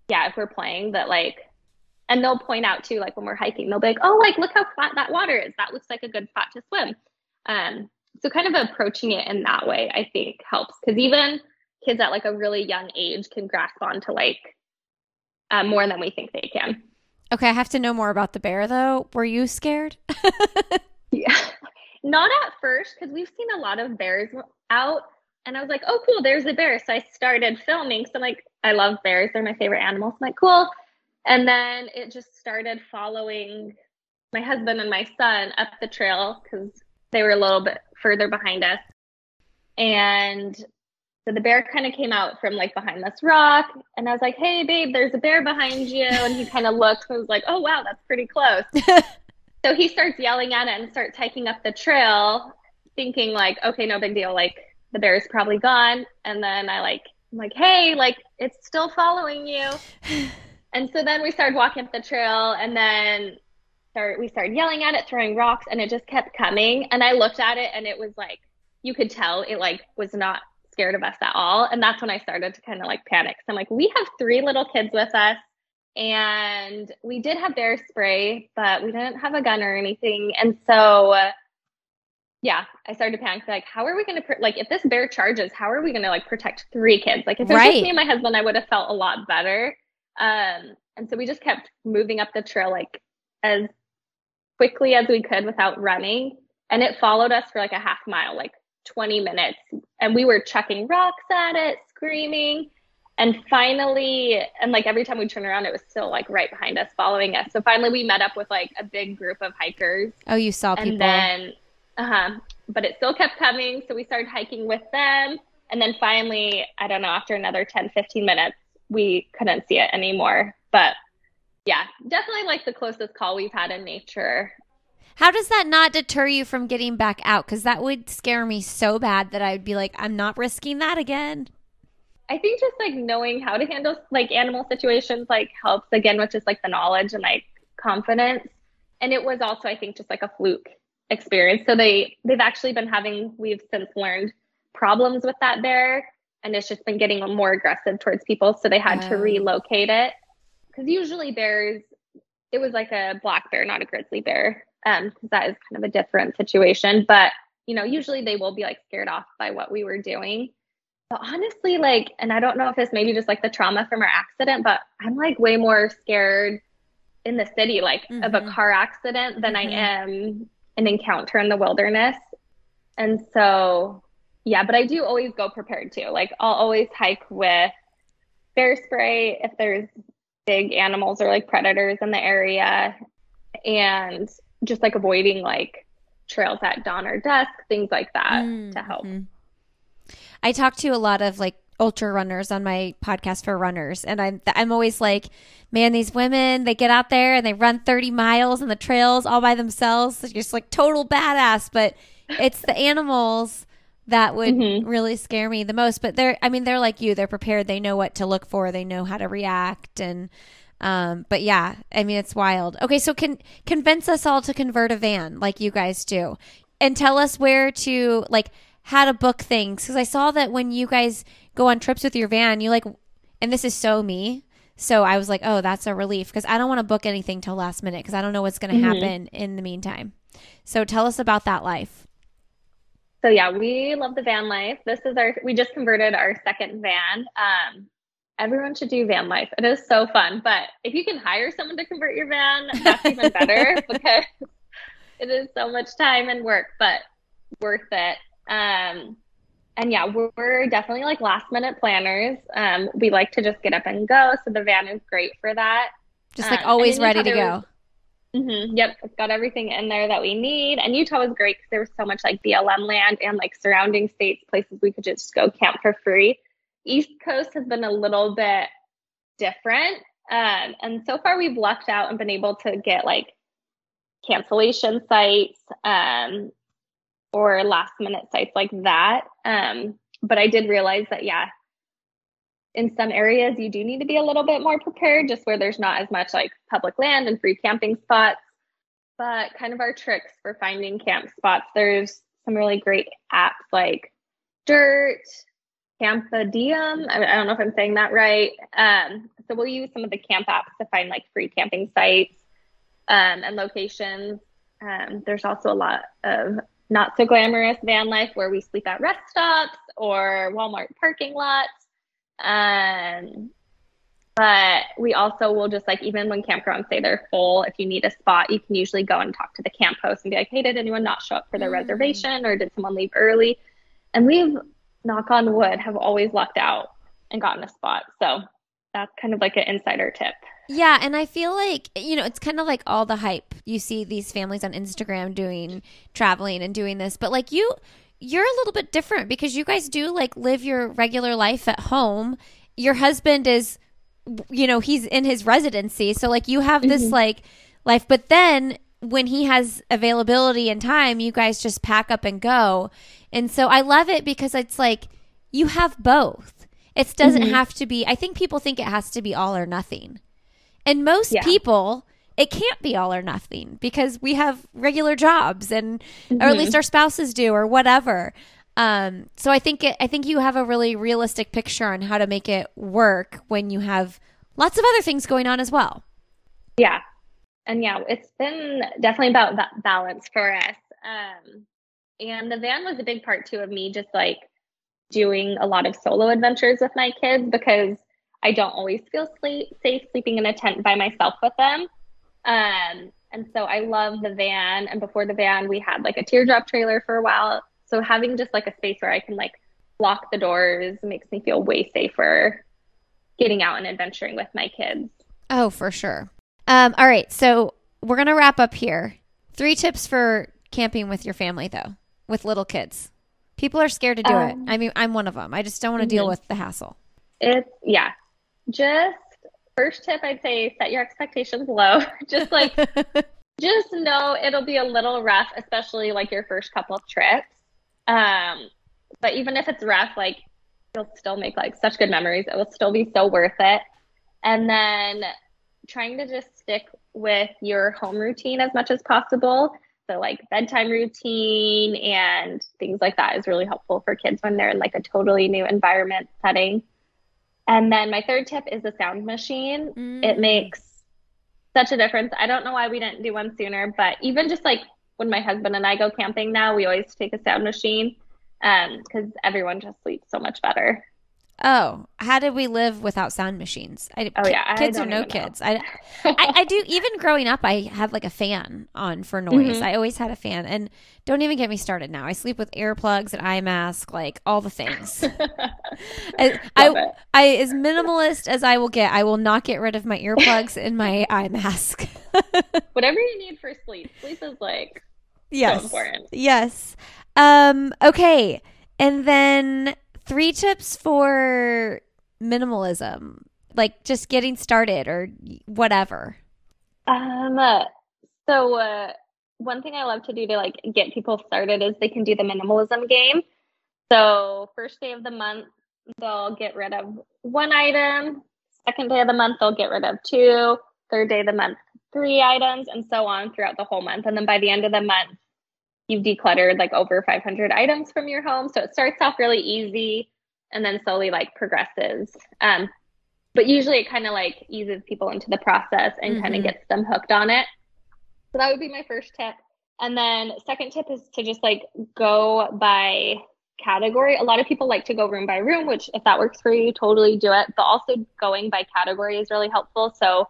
yeah, if we're playing that like, and they'll point out too, like when we're hiking, they'll be like, oh, like look how flat that water is. That looks like a good spot to swim. Um, so kind of approaching it in that way, I think helps because even kids at like a really young age can grasp on to like uh, more than we think they can. Okay, I have to know more about the bear though. Were you scared? *laughs* Yeah. Not at first, because we've seen a lot of bears out. And I was like, oh, cool, there's a bear. So I started filming. So I'm like, I love bears. They're my favorite animals. I'm like, cool. And then it just started following my husband and my son up the trail because they were a little bit further behind us. And so the bear kind of came out from like behind this rock. And I was like, hey, babe, there's a bear behind you. And he kind of looked and was like, oh, wow, that's pretty close. *laughs* So he starts yelling at it and starts hiking up the trail, thinking like, okay, no big deal. Like the bear's probably gone. And then I like, I'm like, hey, like it's still following you. *laughs* and so then we started walking up the trail and then start, we started yelling at it, throwing rocks, and it just kept coming. And I looked at it and it was like, you could tell it like was not scared of us at all. And that's when I started to kind of like panic. So I'm like, we have three little kids with us and we did have bear spray, but we didn't have a gun or anything. And so, yeah, I started to panic. Like, how are we going to, like, if this bear charges, how are we going to, like, protect three kids? Like, if it was right. just me and my husband, I would have felt a lot better. Um, and so we just kept moving up the trail, like, as quickly as we could without running. And it followed us for like a half mile, like 20 minutes. And we were chucking rocks at it, screaming. And finally and like every time we turn around it was still like right behind us following us. So finally we met up with like a big group of hikers. Oh you saw people. and then uh-huh. But it still kept coming. So we started hiking with them. And then finally i don't know after another 10 15 minutes we couldn't see it anymore. But yeah definitely like the closest call we've had in nature. How does that not deter you from getting back out? Because that would scare me so bad that i would be like i'm not risking that again. I think just like knowing how to handle like animal situations like helps again with just like the knowledge and like confidence. And it was also I think just like a fluke experience. So they they've actually been having we've since learned problems with that bear and it's just been getting more aggressive towards people so they had to relocate it because usually bears it was like a black bear not a grizzly bear um because that is kind of a different situation but you know usually they will be like scared off by what we were doing but honestly like and i don't know if it's maybe just like the trauma from our accident but i'm like way more scared in the city like mm-hmm. of a mm-hmm. car accident than mm-hmm. i am an encounter in the wilderness. And so, yeah, but I do always go prepared too. Like I'll always hike with bear spray if there's big animals or like predators in the area and just like avoiding like trails at dawn or dusk, things like that mm-hmm. to help. I talk to a lot of like ultra runners on my podcast for runners and I'm I'm always like man these women they get out there and they run 30 miles on the trails all by themselves it's just like total badass but it's the animals that would mm-hmm. really scare me the most but they're I mean they're like you they're prepared they know what to look for they know how to react and um but yeah I mean it's wild okay so can convince us all to convert a van like you guys do and tell us where to like how to book things because I saw that when you guys go on trips with your van, you like, and this is so me. So I was like, oh, that's a relief because I don't want to book anything till last minute because I don't know what's going to mm-hmm. happen in the meantime. So tell us about that life. So yeah, we love the van life. This is our we just converted our second van. Um, everyone should do van life. It is so fun. But if you can hire someone to convert your van, that's even better *laughs* because it is so much time and work, but worth it. Um, and yeah, we're, we're, definitely like last minute planners. Um, we like to just get up and go. So the van is great for that. Just like um, always ready to go. Mm-hmm, yep, it's got everything in there that we need. And Utah was great because there was so much like BLM land and like surrounding states, places we could just go camp for free. East Coast has been a little bit different. Um, and so far we've lucked out and been able to get like cancellation sites um, or last minute sites like that. Um, but I did realize that, yeah, in some areas you do need to be a little bit more prepared, just where there's not as much like public land and free camping spots. But kind of our tricks for finding camp spots, there's some really great apps like dirt Campadium. I, I don't know if I'm saying that right. Um, so we'll use some of the camp apps to find like free camping sites um, and locations. Um, there's also a lot of not so glamorous van life where we sleep at rest stops or Walmart parking lots. Um, but we also will just like even when campgrounds say they're full, if you need a spot, you can usually go and talk to the camp host and be like, "Hey, did anyone not show up for their mm. reservation, or did someone leave early?" And we've, knock on wood, have always lucked out and gotten a spot. So that's kind of like an insider tip. Yeah, and I feel like, you know, it's kind of like all the hype. You see these families on Instagram doing traveling and doing this, but like you you're a little bit different because you guys do like live your regular life at home. Your husband is you know, he's in his residency, so like you have this mm-hmm. like life, but then when he has availability and time, you guys just pack up and go. And so I love it because it's like you have both. It doesn't mm-hmm. have to be I think people think it has to be all or nothing. And most yeah. people, it can't be all or nothing because we have regular jobs and mm-hmm. or at least mm-hmm. our spouses do or whatever. Um, so I think it, I think you have a really realistic picture on how to make it work when you have lots of other things going on as well. Yeah. And yeah, it's been definitely about that balance for us. Um, and the van was a big part too of me just like doing a lot of solo adventures with my kids because I don't always feel sleep, safe sleeping in a tent by myself with them. Um, and so I love the van. And before the van, we had like a teardrop trailer for a while. So having just like a space where I can like lock the doors makes me feel way safer getting out and adventuring with my kids. Oh, for sure. Um, all right. So we're going to wrap up here. Three tips for camping with your family, though, with little kids. People are scared to do um, it. I mean, I'm one of them. I just don't want to mm-hmm. deal with the hassle. It's, yeah, just first tip I'd say set your expectations low. *laughs* just like *laughs* just know it'll be a little rough, especially like your first couple of trips. Um, but even if it's rough, like you'll still make like such good memories. It will still be so worth it. And then trying to just stick with your home routine as much as possible. So like bedtime routine and things like that is really helpful for kids when they're in like a totally new environment setting. And then my third tip is a sound machine. Mm. It makes such a difference. I don't know why we didn't do one sooner, but even just like when my husband and I go camping now, we always take a sound machine because um, everyone just sleeps so much better. Oh, how did we live without sound machines? I, oh yeah, kids or no kids. I, *laughs* I, I do. Even growing up, I had like a fan on for noise. Mm-hmm. I always had a fan, and don't even get me started now. I sleep with earplugs and eye mask, like all the things. *laughs* I, I, I, as minimalist as I will get, I will not get rid of my earplugs and my *laughs* eye mask. Whatever you need for sleep. Sleep is like yes, so important. Yes. Um. Okay. And then three tips for minimalism, like just getting started or whatever. Um. So uh, one thing I love to do to like get people started is they can do the minimalism game. So first day of the month, they'll get rid of one item. Second day of the month, they'll get rid of two. Third day of the month, three items, and so on throughout the whole month. And then by the end of the month, you've decluttered like over 500 items from your home. So it starts off really easy and then slowly like progresses. Um, but usually it kind of like eases people into the process and mm-hmm. kind of gets them hooked on it. So that would be my first tip. And then second tip is to just like go by category. A lot of people like to go room by room, which if that works for you, totally do it. But also going by category is really helpful. So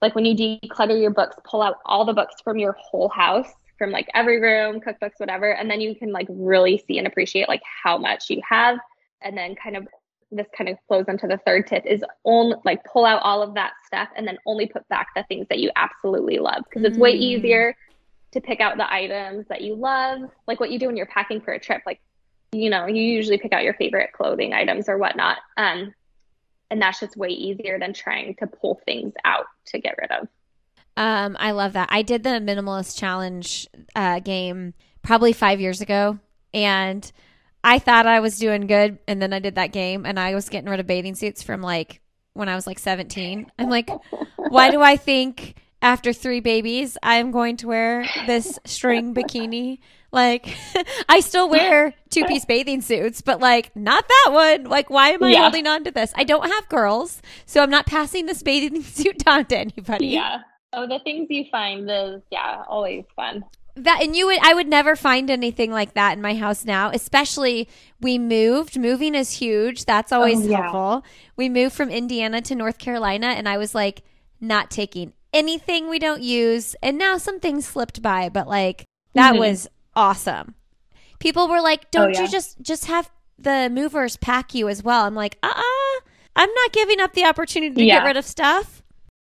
like when you declutter your books, pull out all the books from your whole house from like every room, cookbooks, whatever. And then you can like really see and appreciate like how much you have. And then kind of this kind of flows into the third tip is only like pull out all of that stuff and then only put back the things that you absolutely love because it's mm. way easier to pick out the items that you love like what you do when you're packing for a trip like you know you usually pick out your favorite clothing items or whatnot um and that's just way easier than trying to pull things out to get rid of um, I love that. I did the minimalist challenge uh, game probably five years ago, and I thought I was doing good. And then I did that game, and I was getting rid of bathing suits from like when I was like 17. I'm like, why do I think after three babies I'm going to wear this string bikini? Like, *laughs* I still wear two piece bathing suits, but like, not that one. Like, why am I yeah. holding on to this? I don't have girls, so I'm not passing this bathing *laughs* suit on to anybody. Yeah. Oh, the things you find is yeah, always fun. That and you would I would never find anything like that in my house now, especially we moved. Moving is huge. That's always oh, yeah. helpful. We moved from Indiana to North Carolina and I was like not taking anything we don't use. And now some things slipped by, but like that mm-hmm. was awesome. People were like, oh, "Don't oh, yeah. you just just have the movers pack you as well?" I'm like, "Uh-uh. I'm not giving up the opportunity to yeah. get rid of stuff."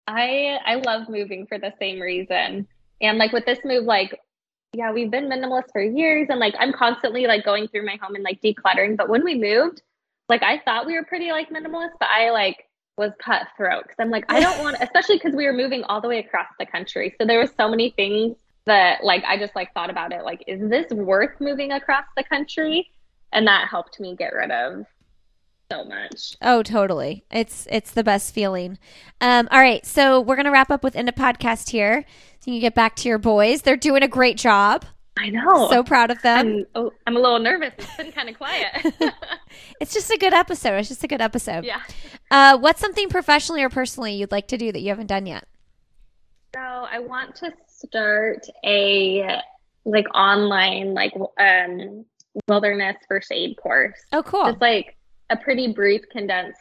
I I love moving for the same reason. And like with this move, like yeah, we've been minimalist for years and like I'm constantly like going through my home and like decluttering. But when we moved, like I thought we were pretty like minimalist, but I like was cutthroat because I'm like, I don't *laughs* want especially because we were moving all the way across the country. So there was so many things that like I just like thought about it like, is this worth moving across the country? And that helped me get rid of so much. Oh, totally. It's it's the best feeling. Um, all right, so we're gonna wrap up with end of podcast here. So you can get back to your boys. They're doing a great job. I know. So proud of them. I'm, oh, I'm a little nervous. It's been kind of quiet. *laughs* it's just a good episode. It's just a good episode. Yeah. Uh, what's something professionally or personally you'd like to do that you haven't done yet? So I want to start a like online like um wilderness first aid course. Oh, cool. It's like a pretty brief, condensed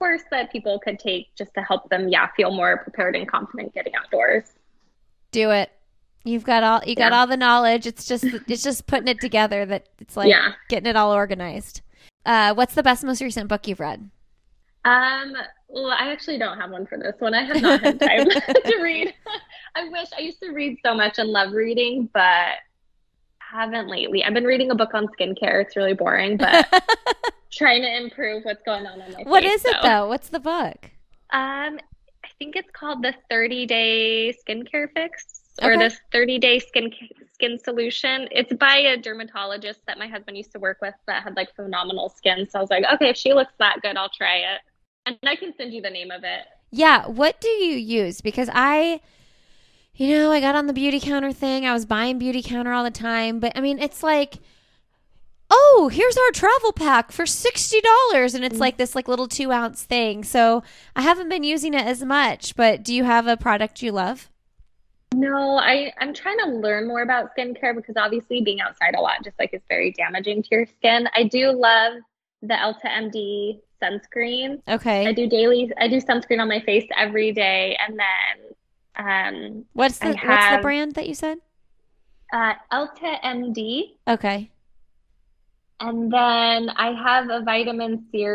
course that people could take just to help them, yeah, feel more prepared and confident getting outdoors. Do it. You've got all you got all the knowledge. It's just it's just putting it together that it's like yeah. getting it all organized. Uh, what's the best most recent book you've read? Um, well, I actually don't have one for this one. I have not had time *laughs* *laughs* to read. *laughs* I wish I used to read so much and love reading, but haven't lately. I've been reading a book on skincare. It's really boring, but *laughs* trying to improve what's going on in my What face, is it so. though? What's the book? Um, I think it's called the 30 Day Skincare Fix or Okay. this 30 day skin skin solution. It's by a dermatologist that my husband used to work with that had like phenomenal skin. So I was like, okay, if she looks that good, I'll try it. And I can send you the name of it. Yeah. What do you use? Because I, you know, I got on the Beautycounter thing. I was buying Beautycounter all the time. But I mean, it's like, oh, here's our travel pack for $60. And it's mm. like this like little two ounce thing. So I haven't been using it as much. But do you have a product you love? No, I, I'm trying to learn more about skincare because obviously being outside a lot just like is very damaging to your skin. I do love the EltaMD sunscreen. Okay. I do daily I do sunscreen on my face every day and then um What's the I what's the brand that you said? uh EltaMD Okay. and then I have a vitamin C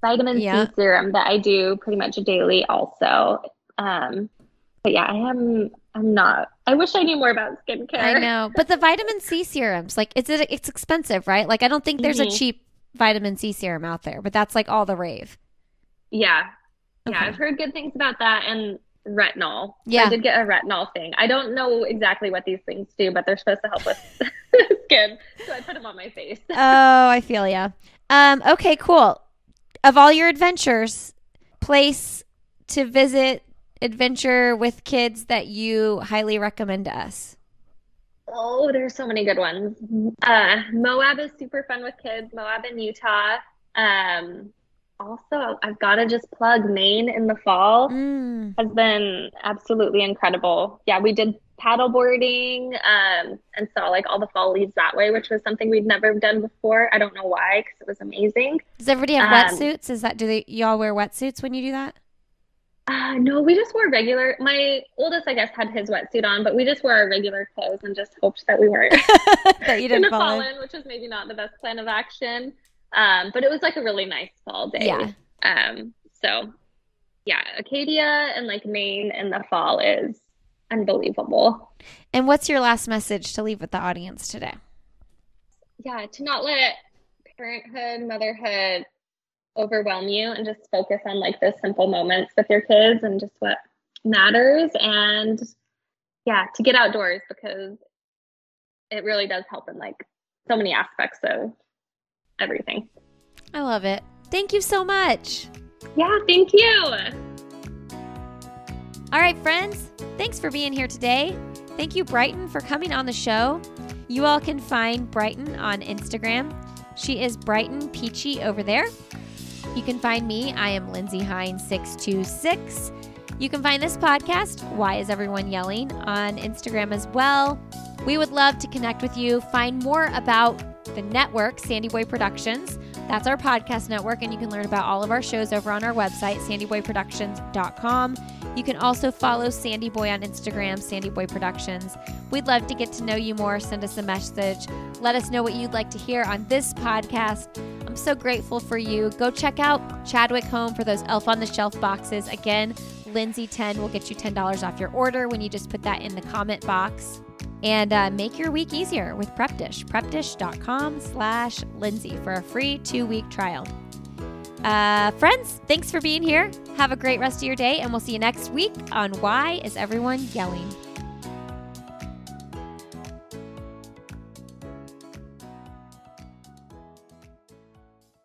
vitamin Yeah. C serum that I do pretty much daily also. Um but yeah, I am I'm not I wish I knew more about skincare. I know. But the vitamin C serums, like it's it's expensive, right? Like I don't think there's a Mhm. cheap vitamin C serum out there, but that's like all the rave. Yeah. Yeah, I've heard good things about that and retinol. Yeah. I did get a retinol thing. I don't know exactly what these things do, but they're supposed to help with *laughs* skin. So I put them on my face. *laughs* oh, I feel ya. Um, okay, cool. Of all your adventures, place to visit, adventure with kids that you highly recommend to us. Oh, there's so many good ones. Uh, Moab is super fun with kids. Moab in Utah. Um, also, I've got to just plug Maine in the fall. Mm. Has been absolutely incredible. Yeah, we did paddleboarding um, and saw like all the fall leaves that way, which was something we'd never done before. I don't know why, because it was amazing. Does everybody have Um, wetsuits? Is that do they y'all wear wetsuits when you do that? Uh, no, we just wore regular. My oldest, I guess, had his wetsuit on, but we just wore our regular clothes and just hoped that we weren't *laughs* that you didn't fall in? which is maybe not the best plan of action. Um, but it was like a really nice fall day. Yeah. Um, so yeah, Acadia and like Maine in the fall is unbelievable. And what's your last message to leave with the audience today? Yeah, to not let parenthood, motherhood overwhelm you and just focus on like the simple moments with your kids and just what matters and yeah, to get outdoors because it really does help in like so many aspects of everything. I love it. Thank you so much. Yeah, thank you. All right, friends, thanks for being here today. Thank you, Brighton, for coming on the show. You all can find Brighton on Instagram. She is Brighton Peachy over there. You can find me. I am Lindsey Hein 626. You can find this podcast, Why Is Everyone Yelling, on Instagram as well. We would love to connect with you, find more about the network, Sandy Boy Productions. That's our podcast network, and you can learn about all of our shows over on our website, sandyboyproductions.com. You can also follow Sandy Boy on Instagram, Sandy Boy Productions. We'd love to get to know you more. Send us a message. Let us know what you'd like to hear on this podcast. I'm so grateful for you. Go check out Chadwick Home for those Elf on the Shelf boxes. Again, Lindsey 10 will get you $10 off your order when you just put that in the comment box. And uh, make your week easier with Prep Dish. PrepDish.com slash Lindsey for a free two-week trial. Uh, friends, thanks for being here. Have a great rest of your day, and we'll see you next week on Why Is Everyone Yelling?